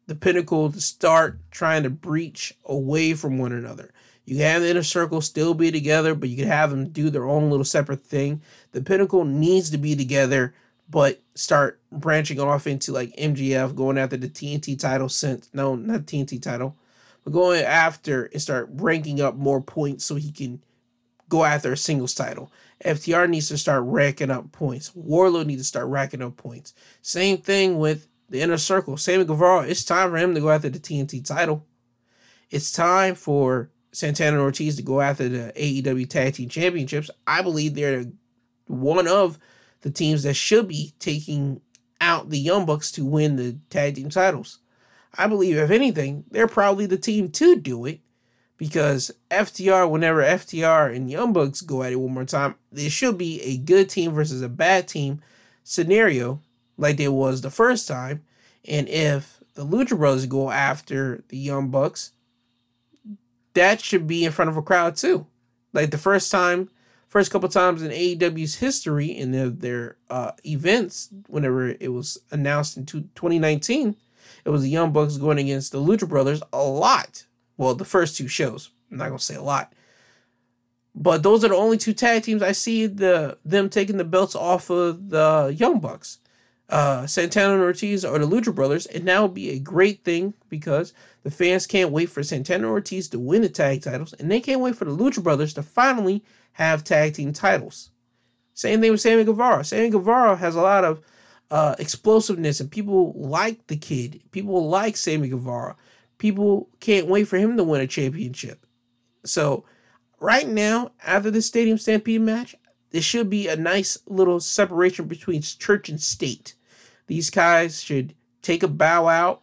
the Pinnacle to start trying to breach away from one another. You can have the inner circle still be together, but you can have them do their own little separate thing. The pinnacle needs to be together, but start branching off into like MJF, going after the TNT title since no, not TNT title, but going after and start ranking up more points so he can go after a singles title. FTR needs to start racking up points. Wardlow needs to start racking up points. Same thing with the inner circle. Sammy Guevara, it's time for him to go after the TNT title. It's time for Santana and Ortiz to go after the AEW Tag Team Championships. I believe they're one of the teams that should be taking out the Young Bucks to win the tag team titles. I believe, if anything, they're probably the team to do it because FTR, whenever FTR and Young Bucks go at it one more time, it should be a good team versus a bad team scenario like there was the first time. And if the Lucha Brothers go after the Young Bucks, that should be in front of a crowd too. Like the first time, first couple times in AEW's history in their, their uh, events, whenever it was announced in 2019, it was the Young Bucks going against the Lucha Brothers a lot. Well, the first two shows. I'm not gonna say a lot. But those are the only two tag teams I see the them taking the belts off of the Young Bucks uh, Santana and Ortiz are the Lucha Brothers, and that would be a great thing because the fans can't wait for Santana and Ortiz to win the tag titles, and they can't wait for the Lucha Brothers to finally have tag team titles. Same thing with Sammy Guevara. Sammy Guevara has a lot of uh, explosiveness, and people like the kid. People like Sammy Guevara. People can't wait for him to win a championship. So, right now, after the Stadium Stampede match, there should be a nice little separation between church and state. These guys should take a bow out.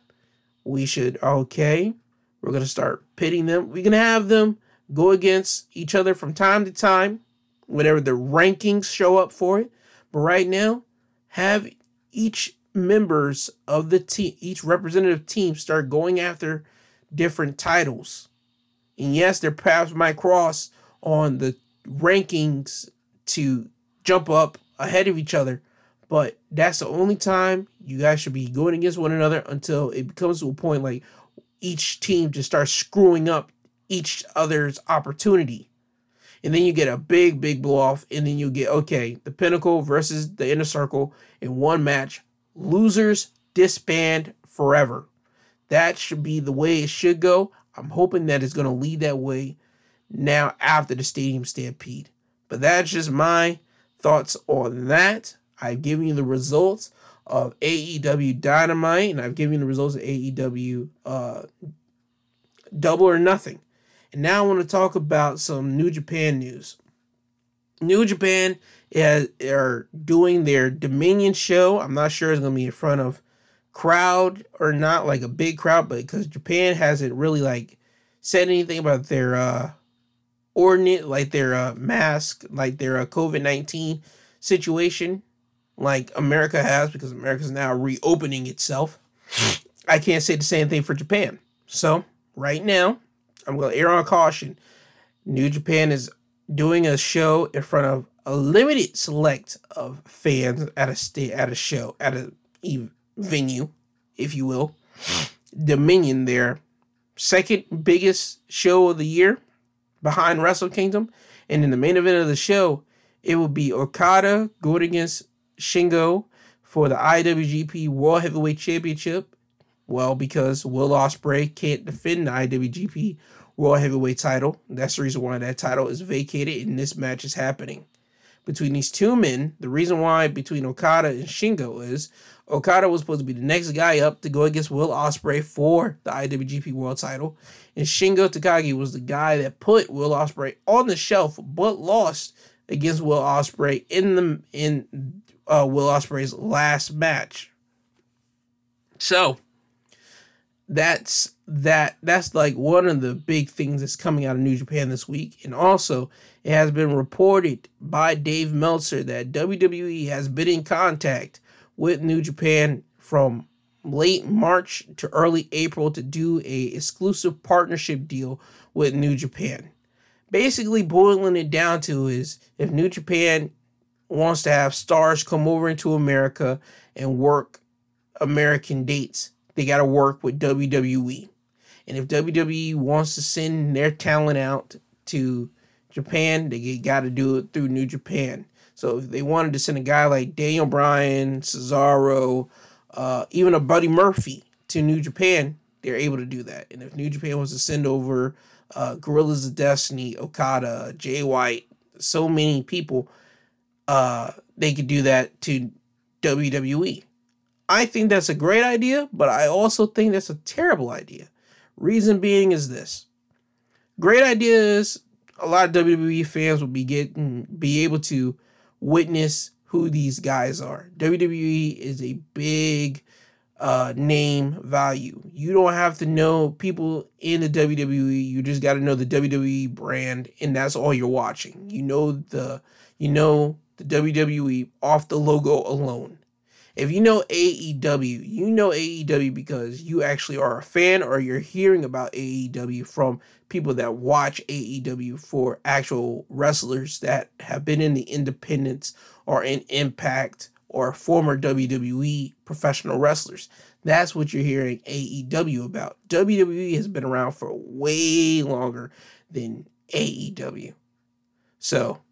We should, okay, we're going to start pitting them. We're going to have them go against each other from time to time, whenever the rankings show up for it. But right now, have each members of the team, each representative team start going after different titles. And yes, their paths might cross on the rankings to jump up ahead of each other. But that's the only time you guys should be going against one another until it becomes to a point like each team just starts screwing up each other's opportunity. And then you get a big, big blow off, and then you get okay, the pinnacle versus the inner circle in one match. Losers disband forever. That should be the way it should go. I'm hoping that it's going to lead that way now after the stadium stampede. But that's just my thoughts on that. I've given you the results of AEW Dynamite, and I've given you the results of AEW uh, Double or Nothing. And now I want to talk about some New Japan news. New Japan is, are doing their Dominion show. I'm not sure it's going to be in front of crowd or not, like a big crowd, but because Japan hasn't really like said anything about their uh, ordinate, like their uh, mask, like their uh, COVID 19 situation, like America has, because America's now reopening itself. I can't say the same thing for Japan. So, right now, I'm going to err on caution. New Japan is doing a show in front of a limited select of fans at a state at a show at a venue, if you will. Dominion, their second biggest show of the year, behind Wrestle Kingdom. And in the main event of the show, it will be Okada going against Shingo for the IWGP World Heavyweight Championship. Well, because Will Ospreay can't defend the IWGP World Heavyweight title. That's the reason why that title is vacated and this match is happening. Between these two men. The reason why between Okada and Shingo is Okada was supposed to be the next guy up to go against Will Ospreay for the IWGP World Title, and Shingo Takagi was the guy that put Will Ospreay on the shelf, but lost against Will Ospreay in the in uh, Will Ospreay's last match. So that's that that's like one of the big things that's coming out of New Japan this week. And also, it has been reported by Dave Meltzer that WWE has been in contact with New Japan from late March to early April to do a exclusive partnership deal with New Japan. Basically boiling it down to is if New Japan wants to have stars come over into America and work American dates, they got to work with WWE. And if WWE wants to send their talent out to Japan, they got to do it through New Japan. So if they wanted to send a guy like Daniel Bryan, Cesaro, uh, even a Buddy Murphy to New Japan, they're able to do that. And if New Japan wants to send over uh, Guerrillas of Destiny, Okada, Jay White, so many people, uh, they could do that to WWE. I think that's a great idea, but I also think that's a terrible idea. Reason being is this. Great idea is a lot of WWE fans will be getting be able to witness who these guys are. WWE is a big uh, name value. You don't have to know people in the WWE. You just got to know the WWE brand, and that's all you're watching. You know the you know the WWE off the logo alone. If you know AEW, you know AEW because you actually are a fan or you're hearing about AEW from people that watch AEW for actual wrestlers that have been in the independents or in Impact or former WWE professional wrestlers. That's what you're hearing AEW about. WWE has been around for way longer than AEW. So,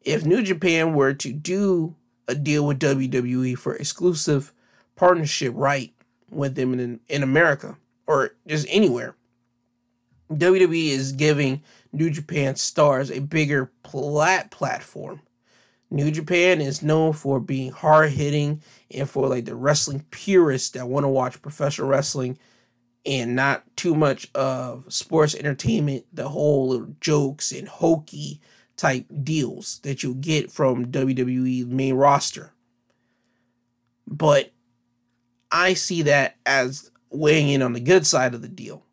if New Japan were to do a deal with WWE for exclusive partnership right with them in, in America or just anywhere. WWE is giving New Japan stars a bigger plat platform. New Japan is known for being hard hitting and for like the wrestling purists that want to watch professional wrestling and not too much of sports entertainment, the whole jokes and hokey type deals that you'll get from WWE main roster. But I see that as weighing in on the good side of the deal.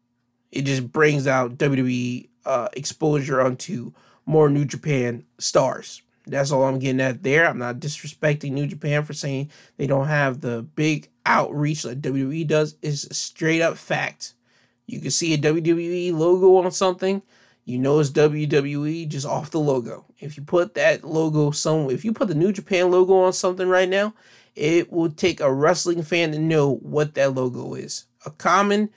It just brings out WWE uh, exposure onto more New Japan stars. That's all I'm getting at there. I'm not disrespecting New Japan for saying they don't have the big outreach that WWE does. Is a straight up fact. You can see a WWE logo on something you know it's WWE just off the logo. If you put that logo somewhere, if you put the New Japan logo on something right now, it will take a wrestling fan to know what that logo is. A common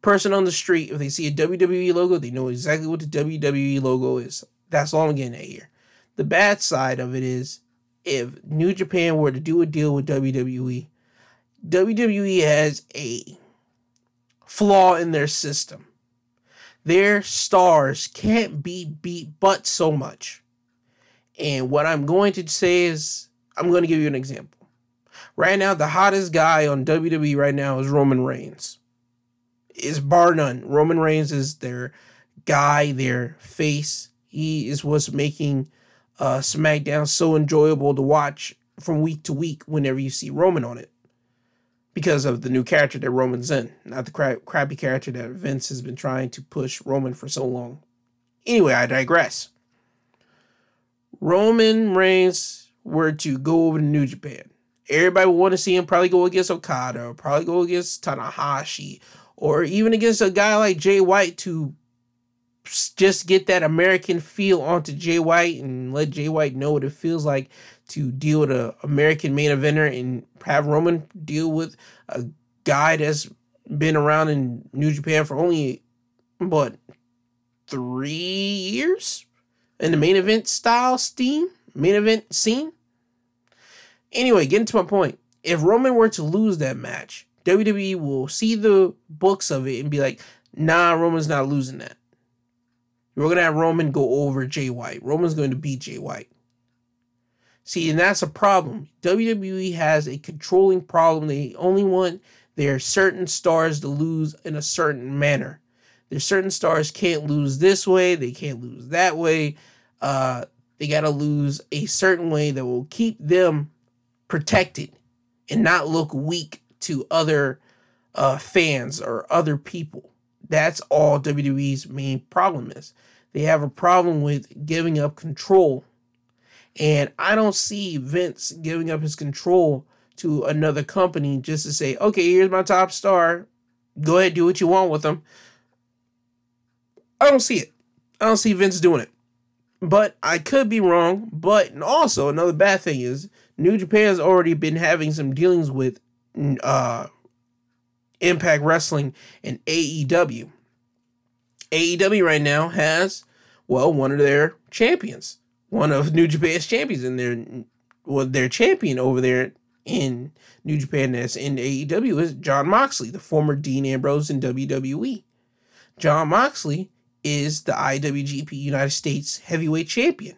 person on the street, if they see a WWE logo, they know exactly what the WWE logo is. That's all I'm getting at here. The bad side of it is if New Japan were to do a deal with WWE, WWE has a flaw in their system their stars can't be beat but so much. And what I'm going to say is, I'm going to give you an example. Right now, the hottest guy on WWE right now is Roman Reigns. Is bar none. Roman Reigns is their guy, their face. He is what's making uh, SmackDown so enjoyable to watch from week to week whenever you see Roman on it because of the new character that Roman's in, not the cra- crappy character that Vince has been trying to push Roman for so long. Anyway, I digress. Roman Reigns were to go over to New Japan. Everybody would want to see him probably go against Okada, or probably go against Tanahashi, or even against a guy like Jay White to just get that American feel onto Jay White and let Jay White know what it feels like to deal with an American main eventer and have Roman deal with a guy that's been around in New Japan for only what three years in the main event style steam main event scene. Anyway, getting to my point. If Roman were to lose that match, WWE will see the books of it and be like, nah, Roman's not losing that. We're gonna have Roman go over Jay White. Roman's going to beat Jay White. See, and that's a problem. WWE has a controlling problem. They only want their certain stars to lose in a certain manner. Their certain stars can't lose this way, they can't lose that way. Uh, they got to lose a certain way that will keep them protected and not look weak to other uh, fans or other people. That's all WWE's main problem is. They have a problem with giving up control. And I don't see Vince giving up his control to another company just to say, okay, here's my top star. Go ahead, do what you want with them. I don't see it. I don't see Vince doing it. But I could be wrong. But also, another bad thing is New Japan has already been having some dealings with uh, Impact Wrestling and AEW. AEW right now has, well, one of their champions, one of New Japan's champions, and their well, their champion over there in New Japan that's in AEW is Jon Moxley, the former Dean Ambrose in WWE. Jon Moxley is the IWGP United States Heavyweight Champion.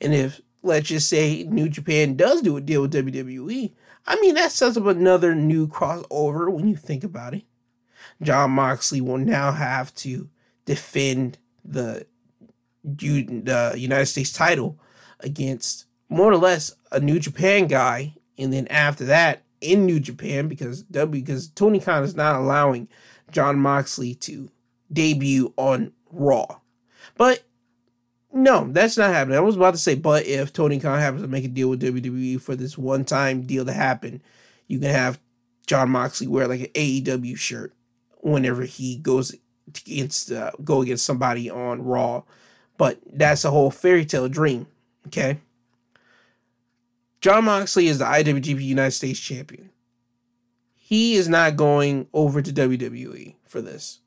And if let's just say New Japan does do a deal with WWE, I mean that sets up another new crossover when you think about it. Jon Moxley will now have to defend the the United States title against more or less a New Japan guy, and then after that in New Japan because W because Tony Khan is not allowing Jon Moxley to debut on Raw. But no, that's not happening. I was about to say, but if Tony Khan happens to make a deal with WWE for this one time deal to happen, you can have Jon Moxley wear like an AEW shirt whenever he goes against uh, go against somebody on Raw. But that's a whole fairy tale dream. Okay. Jon Moxley is the IWGP United States champion. He is not going over to WWE for this.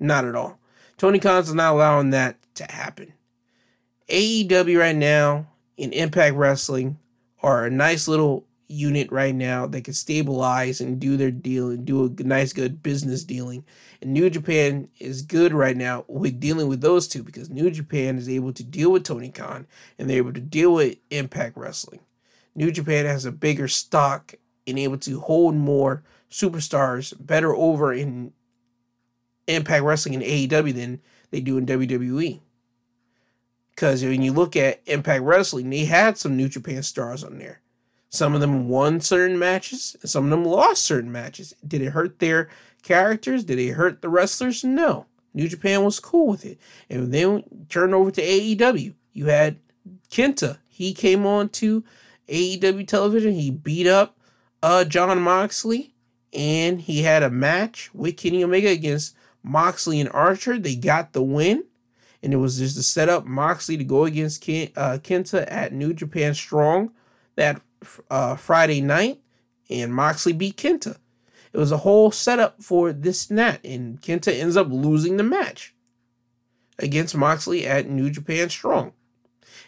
Not at all. Tony Khan's not allowing that to happen. AEW right now in Impact Wrestling are a nice little unit right now that can stabilize and do their deal and do a nice good business dealing. And New Japan is good right now with dealing with those two because New Japan is able to deal with Tony Khan and they're able to deal with Impact Wrestling. New Japan has a bigger stock and able to hold more superstars better over in Impact Wrestling and AEW than they do in WWE. Because when you look at Impact Wrestling, they had some New Japan stars on there. Some of them won certain matches, and some of them lost certain matches. Did it hurt their characters? Did it hurt the wrestlers? No. New Japan was cool with it. And then turned over to AEW. You had Kenta. He came on to AEW television. He beat up uh, Jon Moxley, and he had a match with Kenny Omega against Moxley and Archer. They got the win. And it was just to set up Moxley to go against Ken, uh, Kenta at New Japan Strong that uh, Friday night. And Moxley beat Kenta. It was a whole setup for this and. And Kenta ends up losing the match against Moxley at New Japan Strong.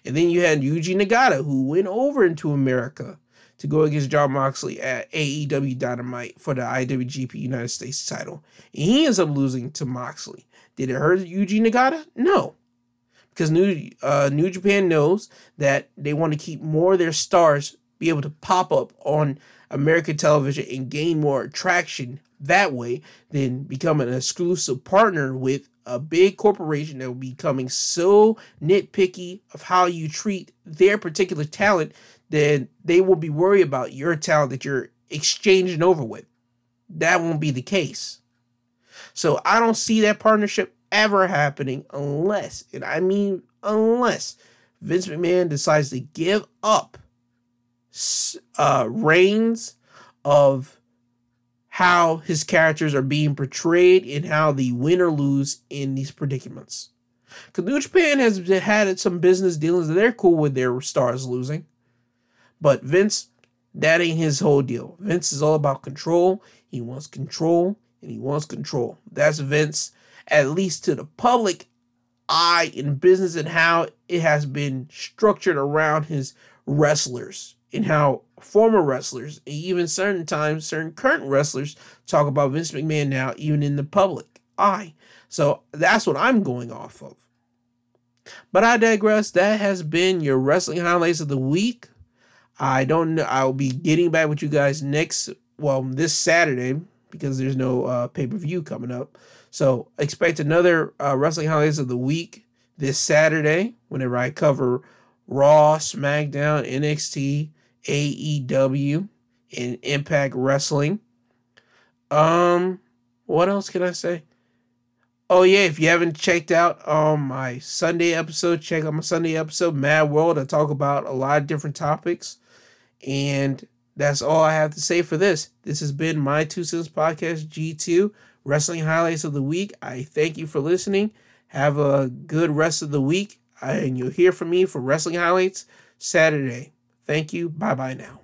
And then you had Yuji Nagata, who went over into America to go against Jon Moxley at AEW Dynamite for the IWGP United States title. And he ends up losing to Moxley. Did it hurt Yuji Nagata? No. Because New uh, New Japan knows that they want to keep more of their stars be able to pop up on American television and gain more attraction that way than become an exclusive partner with a big corporation that will be becoming so nitpicky of how you treat their particular talent then they will be worried about your talent that you're exchanging over with. That won't be the case. So I don't see that partnership ever happening unless, and I mean unless, Vince McMahon decides to give up uh, reigns of how his characters are being portrayed and how they win or lose in these predicaments. Because New Japan has had some business dealings that they're cool with their stars losing. But Vince, that ain't his whole deal. Vince is all about control. He wants control and he wants control. That's Vince, at least to the public eye in business and how it has been structured around his wrestlers and how former wrestlers, even certain times, certain current wrestlers talk about Vince McMahon now, even in the public eye. So that's what I'm going off of. But I digress. That has been your wrestling highlights of the week. I don't know. I'll be getting back with you guys next, well, this Saturday because there's no uh, pay per view coming up. So expect another uh, wrestling highlights of the week this Saturday whenever I cover Raw, SmackDown, NXT, AEW, and Impact Wrestling. Um, what else can I say? Oh yeah, if you haven't checked out um my Sunday episode, check out my Sunday episode, Mad World. I talk about a lot of different topics. And that's all I have to say for this. This has been my two cents podcast, G2 Wrestling Highlights of the Week. I thank you for listening. Have a good rest of the week. And you'll hear from me for Wrestling Highlights Saturday. Thank you. Bye bye now.